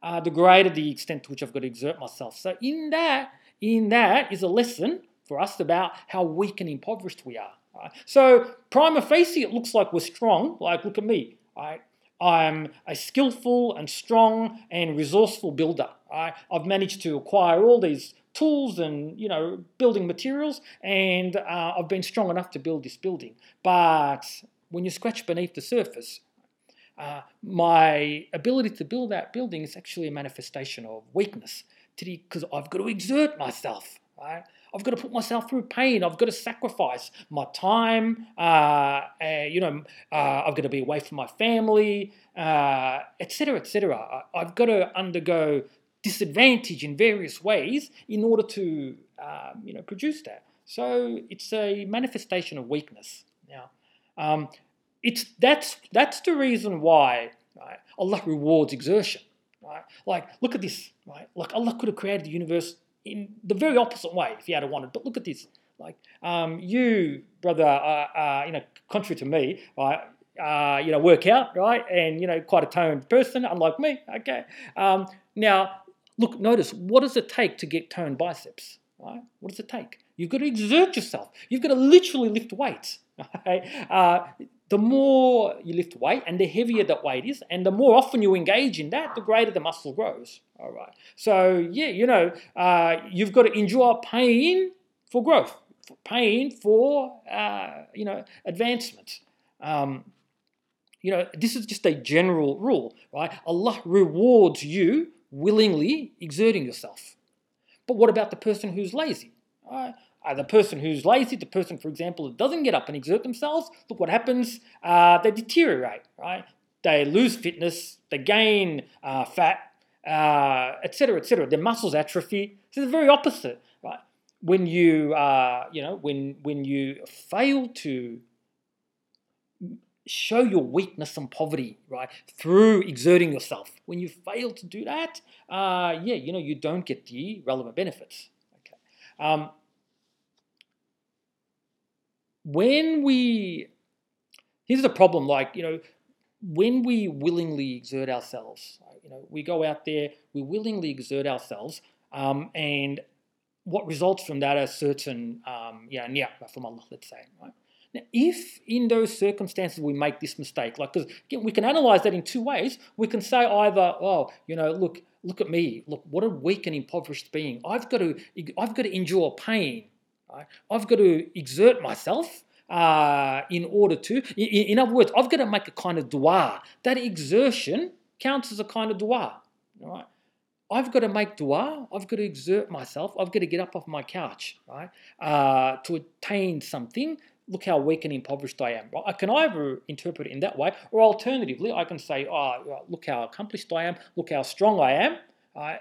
uh, the greater the extent to which I've got to exert myself. So in that, in that is a lesson for us about how weak and impoverished we are. Right? So prima facie, it looks like we're strong. Like look at me. Right? I'm a skillful and strong and resourceful builder. I, have managed to acquire all these tools and you know building materials, and uh, I've been strong enough to build this building. But when you scratch beneath the surface, uh, my ability to build that building is actually a manifestation of weakness because I've got to exert myself. Right? I've got to put myself through pain. I've got to sacrifice my time. Uh, uh, you know, uh, I've got to be away from my family, etc., uh, etc. I've got to undergo disadvantage in various ways in order to, um, you know, produce that. So it's a manifestation of weakness. Now, um, it's that's that's the reason why right, Allah rewards exertion. Right? Like, look at this. Right? Like Allah could have created the universe in the very opposite way if you had wanted. But look at this. Like um, you, brother, uh, uh, you know, contrary to me, right? Uh, you know, work out, right? And you know, quite a toned person, unlike me. Okay. Um, now, look, notice what does it take to get toned biceps? Right? What does it take? You've got to exert yourself. You've got to literally lift weights. Okay? The more you lift weight and the heavier that weight is, and the more often you engage in that, the greater the muscle grows. All right. So, yeah, you know, uh, you've got to endure pain for growth, for pain for, uh, you know, advancement. Um, you know, this is just a general rule, right? Allah rewards you willingly exerting yourself. But what about the person who's lazy? Uh, uh, the person who's lazy, the person, for example, that doesn't get up and exert themselves, look what happens. Uh, they deteriorate, right? They lose fitness, they gain uh, fat, etc., uh, etc. Et Their muscles atrophy. So the very opposite, right? When you, uh, you know, when when you fail to show your weakness and poverty, right, through exerting yourself. When you fail to do that, uh, yeah, you know, you don't get the relevant benefits. Okay. Um, when we here's the problem like you know when we willingly exert ourselves you know we go out there we willingly exert ourselves um, and what results from that are certain um, yeah yeah from Allah let's say right Now, if in those circumstances we make this mistake, like because we can analyze that in two ways. We can say either, oh, you know, look, look at me, look, what a weak and impoverished being. I've got to, I've got to endure pain. Right? I've got to exert myself uh, in order to. In, in, other words, I've got to make a kind of dua. That exertion counts as a kind of dua. Right? I've got to make dua. I've got to exert myself. I've got to get up off my couch, right, uh, to attain something. Look how weak and impoverished I am. Right? I can either interpret it in that way, or alternatively, I can say, "Oh, look how accomplished I am. Look how strong I am.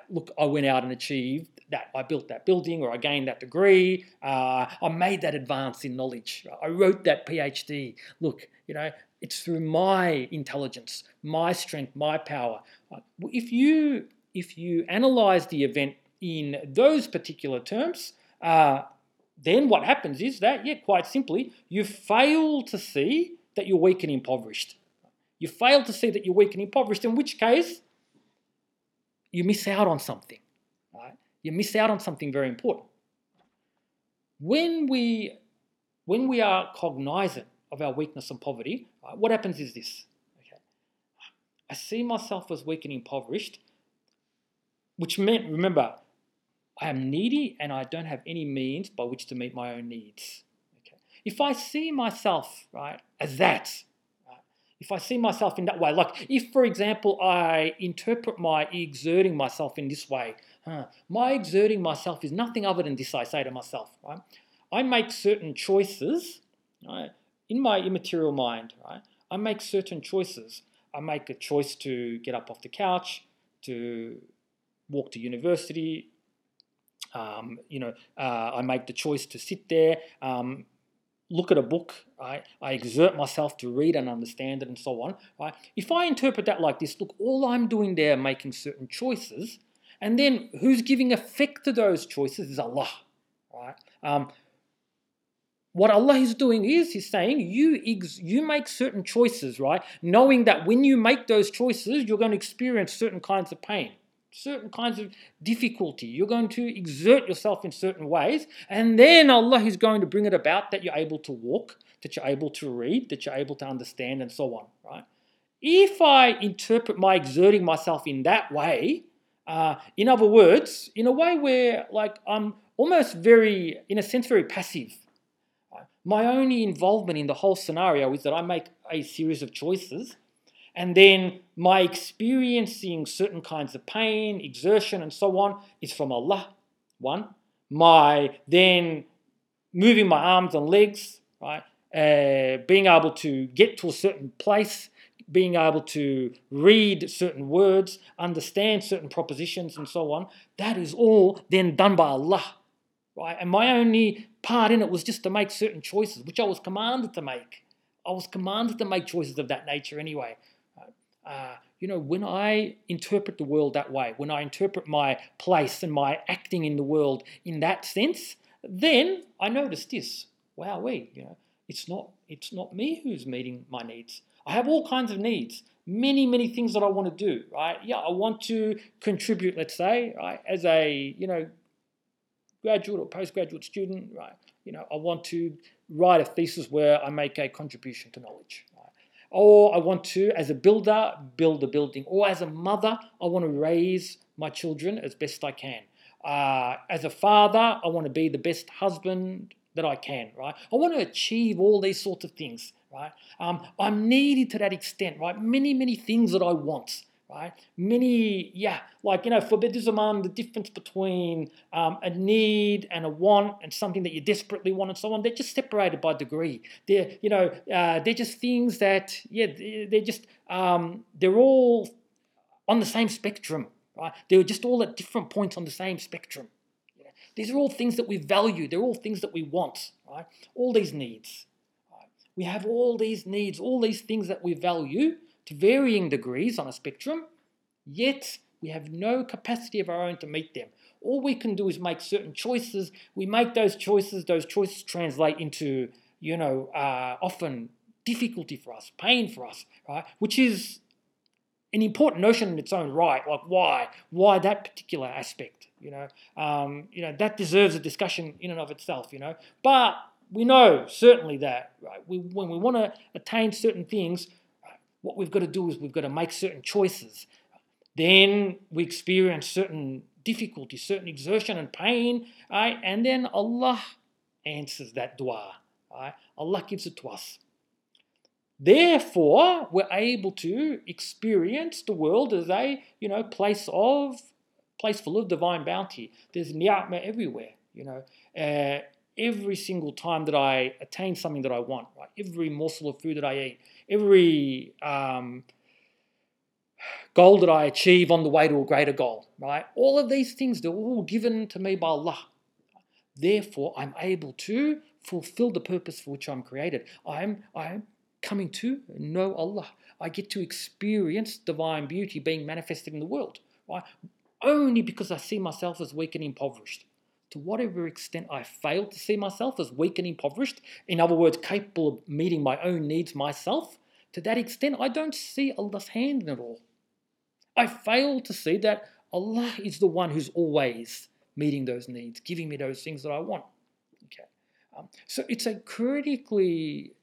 Look, I went out and achieved that. I built that building, or I gained that degree. Uh, I made that advance in knowledge. I wrote that PhD. Look, you know, it's through my intelligence, my strength, my power. Uh, if you if you analyze the event in those particular terms, uh, then what happens is that, yeah, quite simply, you fail to see that you're weak and impoverished. You fail to see that you're weak and impoverished, in which case you miss out on something. Right? You miss out on something very important. When we, when we are cognizant of our weakness and poverty, right, what happens is this. Okay? I see myself as weak and impoverished, which meant, remember, I am needy and I don't have any means by which to meet my own needs. Okay. If I see myself, right, as that, if I see myself in that way, like if, for example, I interpret my exerting myself in this way, huh, my exerting myself is nothing other than this, I say to myself, right? I make certain choices, right, in my immaterial mind, right? I make certain choices. I make a choice to get up off the couch, to walk to university. Um, you know, uh, I make the choice to sit there, um, look at a book. Right? I exert myself to read and understand it, and so on. Right? If I interpret that like this, look, all I'm doing there, making certain choices, and then who's giving effect to those choices is Allah. Right? Um, what Allah is doing is He's saying you ex- you make certain choices, right? Knowing that when you make those choices, you're going to experience certain kinds of pain certain kinds of difficulty. You're going to exert yourself in certain ways, and then Allah is going to bring it about that you're able to walk, that you're able to read, that you're able to understand, and so on, right? If I interpret my exerting myself in that way, uh, in other words, in a way where like I'm almost very, in a sense, very passive. My only involvement in the whole scenario is that I make a series of choices and then my experiencing certain kinds of pain, exertion, and so on is from Allah. One. My then moving my arms and legs, right? Uh, being able to get to a certain place, being able to read certain words, understand certain propositions, and so on. That is all then done by Allah, right? And my only part in it was just to make certain choices, which I was commanded to make. I was commanded to make choices of that nature anyway uh, you know, when I interpret the world that way, when I interpret my place and my acting in the world in that sense, then I notice this. Wow, we, you know, it's not it's not me who's meeting my needs. I have all kinds of needs, many many things that I want to do. Right? Yeah, I want to contribute. Let's say, right, as a you know, graduate or postgraduate student. Right? You know, I want to write a thesis where I make a contribution to knowledge or I want to, as a builder, build a building. Or as a mother, I want to raise my children as best I can. Uh, as a father, I want to be the best husband that I can, right? I want to achieve all these sorts of things, right? Um, I'm needy to that extent, right? Many, many things that I want right? Many, yeah, like, you know, for Bediüzzaman, the difference between um, a need and a want and something that you desperately want and so on, they're just separated by degree. They're, you know, uh, they're just things that, yeah, they're just, um, they're all on the same spectrum, right? They're just all at different points on the same spectrum. These are all things that we value. They're all things that we want, right? All these needs. Right? We have all these needs, all these things that we value, to varying degrees on a spectrum, yet we have no capacity of our own to meet them. All we can do is make certain choices. We make those choices, those choices translate into, you know, uh, often difficulty for us, pain for us, right? Which is an important notion in its own right. Like why? Why that particular aspect? You know, um, you know that deserves a discussion in and of itself. You know, but we know certainly that right? we, when we want to attain certain things, what we've got to do is we've got to make certain choices. Then we experience certain difficulty, certain exertion and pain, right? and then Allah answers that dua. Right? Allah gives it to us. Therefore, we're able to experience the world as a you know place of place full of divine bounty. There's ni'mah everywhere. You know, uh, every single time that I attain something that I want, right? Every morsel of food that I eat, every um, goal that I achieve on the way to a greater goal, right? All of these things, they're all given to me by Allah. Therefore, I'm able to fulfill the purpose for which I'm created. I'm, I'm coming to know Allah. I get to experience divine beauty being manifested in the world, right? Only because I see myself as weak and impoverished. To whatever extent I fail to see myself as weak and impoverished, in other words, capable of meeting my own needs myself, to that extent I don't see Allah's hand in it all. I fail to see that Allah is the one who's always meeting those needs, giving me those things that I want. Okay, um, so it's a critically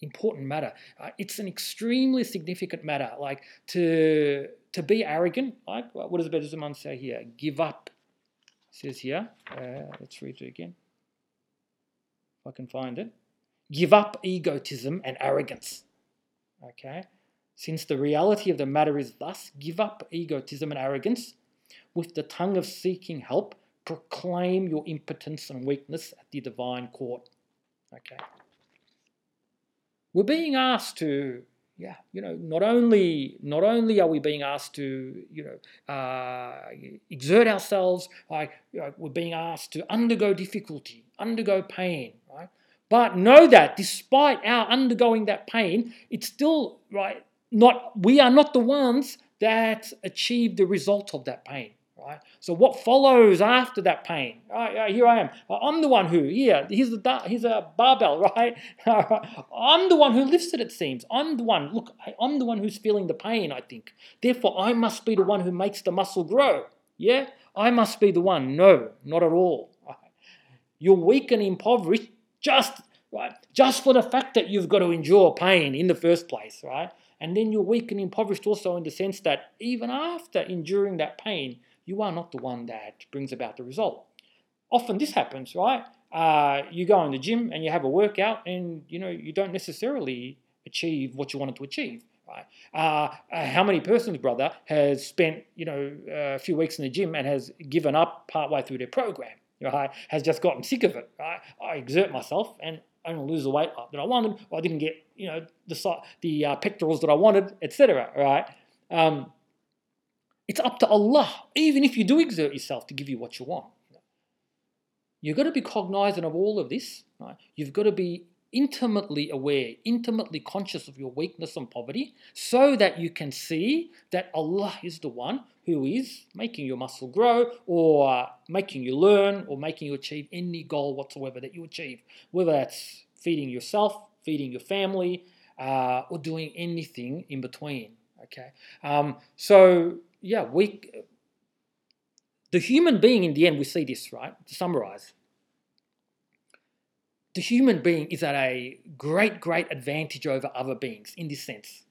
important matter. Uh, it's an extremely significant matter. Like to to be arrogant. Like what does Bediüzzaman say here? Give up. It says here. Uh, let's read it again. If I can find it. Give up egotism and arrogance. Okay. Since the reality of the matter is thus, give up egotism and arrogance. With the tongue of seeking help, proclaim your impotence and weakness at the divine court. Okay. We're being asked to, yeah, you know, not only not only are we being asked to, you know, uh, exert ourselves, like know, we're being asked to undergo difficulty, undergo pain? But know that despite our undergoing that pain, it's still right not we are not the ones that achieve the result of that pain. Right? So what follows after that pain? Ah, right, here I am. Uh, I'm the one who, yeah, here's, the, here's a barbell, right? I'm the one who lifts it, it seems. I'm the one, look, I'm the one who's feeling the pain, I think. Therefore, I must be the one who makes the muscle grow. Yeah? I must be the one. No, not at all. You're weak and impoverished just, right, just for the fact that you've got to endure pain in the first place, right? And then you're weak and impoverished also in the sense that even after enduring that pain, you are not the one that brings about the result. Often this happens, right? Uh, you go in the gym and you have a workout, and you know you don't necessarily achieve what you wanted to achieve. Right? Uh, uh, how many persons, brother, has spent you know a few weeks in the gym and has given up partway through their program? Right? Has just gotten sick of it. Right? I exert myself and I don't lose the weight that I wanted, or I didn't get you know the the uh, pectorals that I wanted, etc. Right? Um, it's up to Allah, even if you do exert yourself to give you what you want. You've got to be cognizant of all of this. Right? You've got to be intimately aware, intimately conscious of your weakness and poverty, so that you can see that Allah is the one who is making your muscle grow, or making you learn, or making you achieve any goal whatsoever that you achieve, whether that's feeding yourself, feeding your family, uh, or doing anything in between. Okay, um, so yeah, we the human being in the end we see this right to summarize the human being is at a great, great advantage over other beings in this sense.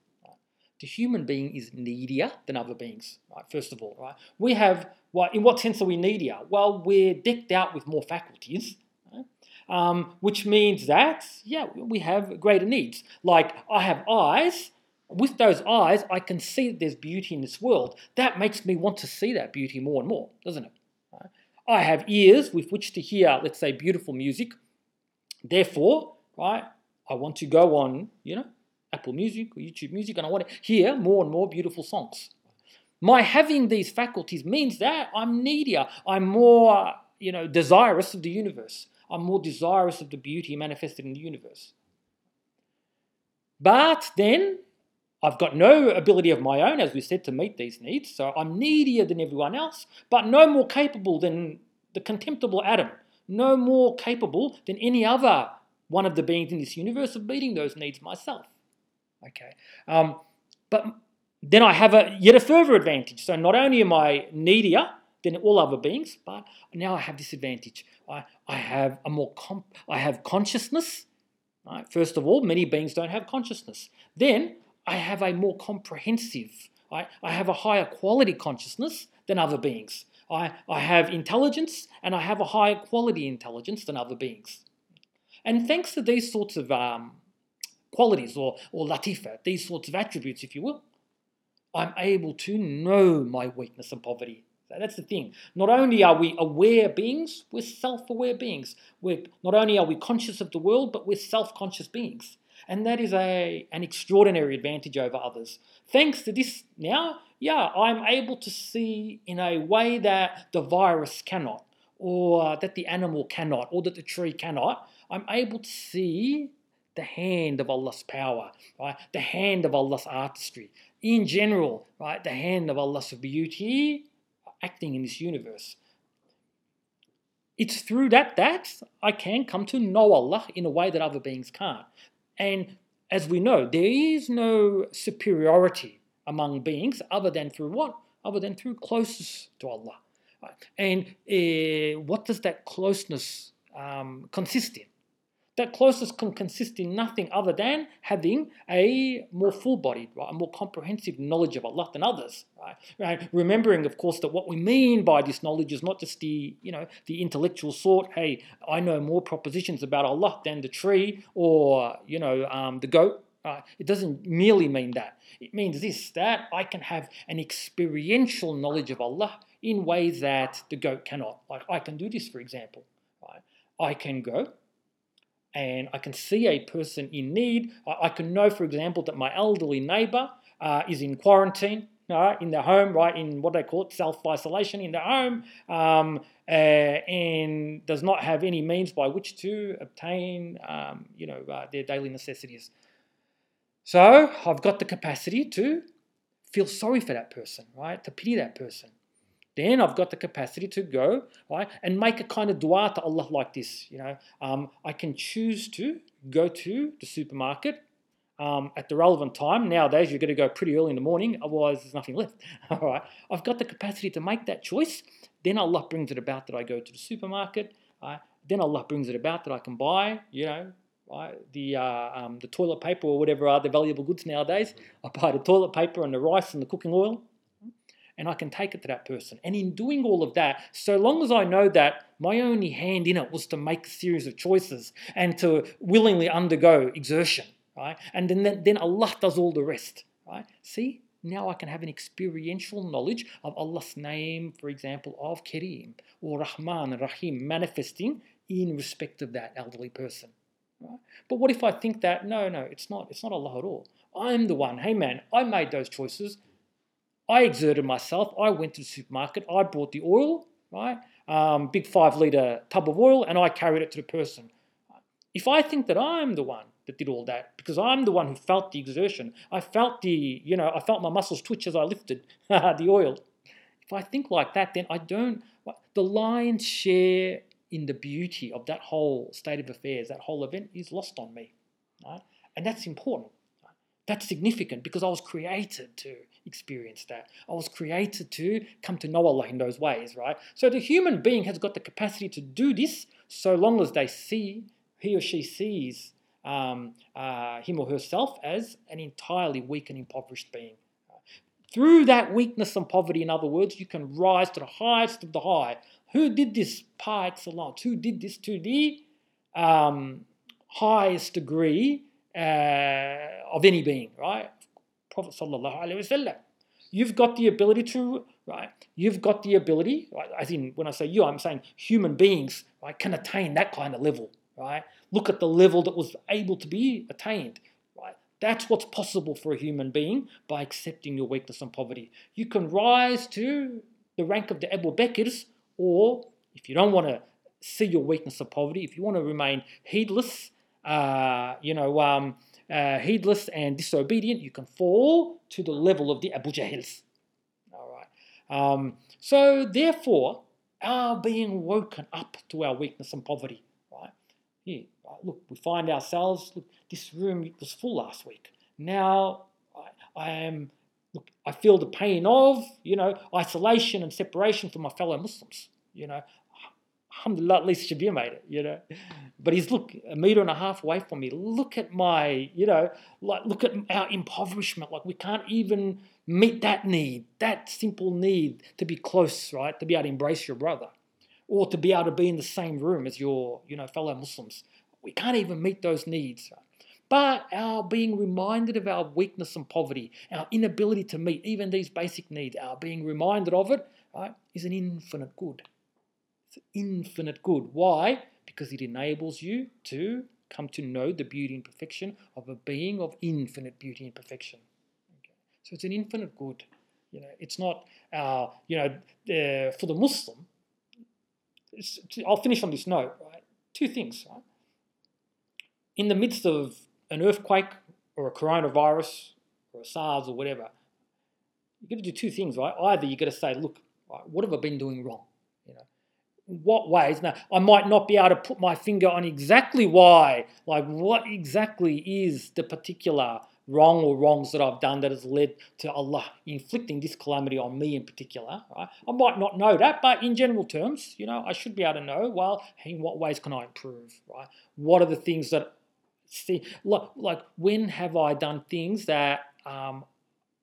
The human being is needier than other beings, right? First of all, right? We have, what, in what sense are we needier? Well, we're decked out with more faculties, right? um, which means that, yeah, we have greater needs. Like, I have eyes, with those eyes, I can see that there's beauty in this world. That makes me want to see that beauty more and more, doesn't it? I have ears with which to hear, let's say, beautiful music. Therefore, right, I want to go on, you know, Apple Music or YouTube Music, and I want to hear more and more beautiful songs. My having these faculties means that I'm needier. I'm more, you know, desirous of the universe. I'm more desirous of the beauty manifested in the universe. But then I've got no ability of my own, as we said, to meet these needs. So I'm needier than everyone else, but no more capable than the contemptible Adam no more capable than any other one of the beings in this universe of meeting those needs myself. Okay, um, but then I have a yet a further advantage. So not only am I needier than all other beings, but now I have this advantage. I, I have a more comp- I have consciousness. Right? First of all, many beings don't have consciousness. Then I have a more comprehensive, I, I have a higher quality consciousness than other beings. I, I have intelligence and I have a higher quality intelligence than other beings. And thanks to these sorts of um, qualities or, or latifa, these sorts of attributes, if you will, I'm able to know my weakness and poverty. So that's the thing. Not only are we aware beings, we're self aware beings. We're, not only are we conscious of the world, but we're self conscious beings. And that is a, an extraordinary advantage over others. Thanks to this, now, yeah, I'm able to see in a way that the virus cannot, or that the animal cannot, or that the tree cannot. I'm able to see the hand of Allah's power, right? The hand of Allah's artistry. In general, right? The hand of Allah's beauty acting in this universe. It's through that that I can come to know Allah in a way that other beings can't. And as we know, there is no superiority among beings other than through what? Other than through closeness to Allah. And uh, what does that closeness um, consist in? That closest can consist in nothing other than having a more full-bodied, right, a more comprehensive knowledge of Allah than others. Right? right? Remembering, of course, that what we mean by this knowledge is not just the, you know, the intellectual sort. Hey, I know more propositions about Allah than the tree or, you know, um, the goat. Uh, it doesn't merely mean that. It means this that I can have an experiential knowledge of Allah in ways that the goat cannot. Like I can do this, for example. Right? I can go and I can see a person in need. I, I can know, for example, that my elderly neighbor uh, is in quarantine. In their home, right, in what they call it, self-isolation in their home, um, uh, and does not have any means by which to obtain, um, you know, uh, their daily necessities. So I've got the capacity to feel sorry for that person, right, to pity that person then I've got the capacity to go right and make a kind of dua to Allah like this. You know, um, I can choose to go to the supermarket um, at the relevant time. Nowadays, you're going to go pretty early in the morning, otherwise there's nothing left. All right, I've got the capacity to make that choice. Then Allah brings it about that I go to the supermarket. Right? Then Allah brings it about that I can buy, you know, right, the uh, um, the toilet paper or whatever are the valuable goods nowadays. I buy the toilet paper and the rice and the cooking oil and I can take it to that person. And in doing all of that, so long as I know that my only hand in it was to make a series of choices and to willingly undergo exertion, right? And then, then Allah does all the rest, right? See, now I can have an experiential knowledge of Allah's name, for example, of Kareem or Rahman and Rahim manifesting in respect of that elderly person. Right? But what if I think that no, no, it's not, it's not Allah at all. I'm the one. Hey man, I made those choices. I exerted myself. I went to the supermarket. I bought the oil, right? Um, big five litre tub of oil, and I carried it to the person. If I think that I'm the one that did all that, because I'm the one who felt the exertion, I felt the, you know, I felt my muscles twitch as I lifted the oil. If I think like that, then I don't, the lion's share in the beauty of that whole state of affairs, that whole event is lost on me. Right? And that's important. That's significant because I was created to experience that. I was created to come to know Allah in those ways, right? So the human being has got the capacity to do this so long as they see, he or she sees um, uh, him or herself as an entirely weak and impoverished being. Through that weakness and poverty, in other words, you can rise to the highest of the high. Who did this par excellence? Who did this to the um, highest degree uh, of any being, right? Prophet. You've got the ability to, right? You've got the ability, right? As in, when I say you, I'm saying human beings, right, can attain that kind of level, right? Look at the level that was able to be attained, right? That's what's possible for a human being by accepting your weakness and poverty. You can rise to the rank of the Abu Bakrs, or if you don't want to see your weakness and poverty, if you want to remain heedless, uh, you know, um, uh, heedless and disobedient, you can fall to the level of the Abu Jahils. All right. Um, so therefore, our being woken up to our weakness and poverty, right? Here, look, we find ourselves. Look, this room was full last week. Now I, I am look, I feel the pain of, you know, isolation and separation from my fellow Muslims. You know, alhamdulillah, at least Shabir made it, you know. But he's, look, a meter and a half away from me. Look at my, you know, like, look at our impoverishment. Like, we can't even meet that need, that simple need to be close, right? To be able to embrace your brother or to be able to be in the same room as your, you know, fellow Muslims. We can't even meet those needs. But our being reminded of our weakness and poverty, our inability to meet even these basic needs, our being reminded of it, right, is an infinite good. It's infinite good. Why? Because it enables you to come to know the beauty and perfection of a being of infinite beauty and perfection. Okay. So it's an infinite good. You know, it's not our, you know, uh, for the Muslim. I'll finish on this note. Right, two things. Right, in the midst of an earthquake or a coronavirus or a SARS or whatever, you've got to do two things, right? Either you've got to say, look, what have I been doing wrong? What ways? Now, I might not be able to put my finger on exactly why, like what exactly is the particular wrong or wrongs that I've done that has led to Allah inflicting this calamity on me in particular. Right? I might not know that, but in general terms, you know, I should be able to know. Well, in what ways can I improve? Right? What are the things that see, like, like when have I done things that um,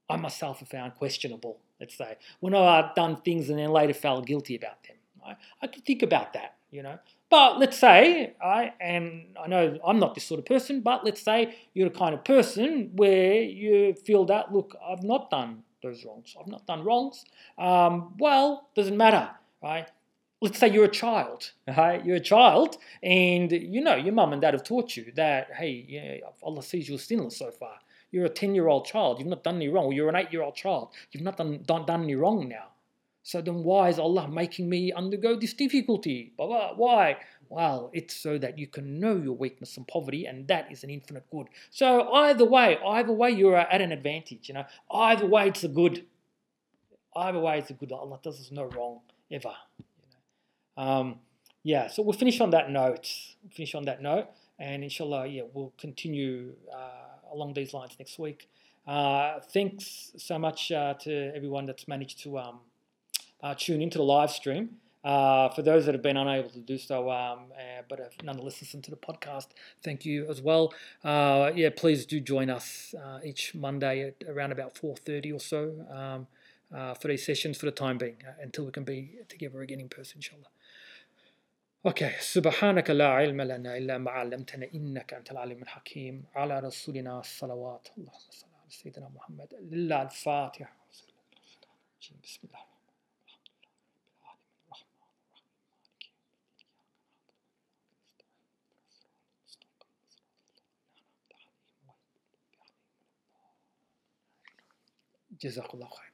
I myself have found questionable? Let's say when I've done things and then later felt guilty about them. Right? I could think about that, you know. But let's say, I and I know I'm not this sort of person, but let's say you're the kind of person where you feel that, look, I've not done those wrongs. I've not done wrongs. Um, well, doesn't matter, right? let's say you're a child, right? You're a child, and you know your mum and dad have taught you that, hey, yeah, Allah sees you're sinless so far. You're a 10 year old child, you've not done any wrong. You're an 8 year old child, you've not done, done, done any wrong now. So then why is Allah making me undergo this difficulty? Why? Well, it's so that you can know your weakness and poverty, and that is an infinite good. So either way, either way, you're at an advantage. You know, either way, it's a good. Either way, it's a good. Allah does us no wrong ever. Um, yeah, so we'll finish on that note. We'll finish on that note, and inshallah, yeah, we'll continue uh, along these lines next week. Uh, thanks so much uh, to everyone that's managed to um, uh, tune into the live stream. Uh, for those that have been unable to do so, um, uh, but have nonetheless listened to the podcast, thank you as well. yeah, please do join us each Monday at around about 4.30 or so um, for these sessions for the time being, until we can be together again in person, inshallah. اوكي سبحانك لا علم لنا الا ما علمتنا انك انت العليم الحكيم على رسولنا الصلوات اللهم صل على سيدنا محمد لله الفاتحه بسم الله جزاك الله خير.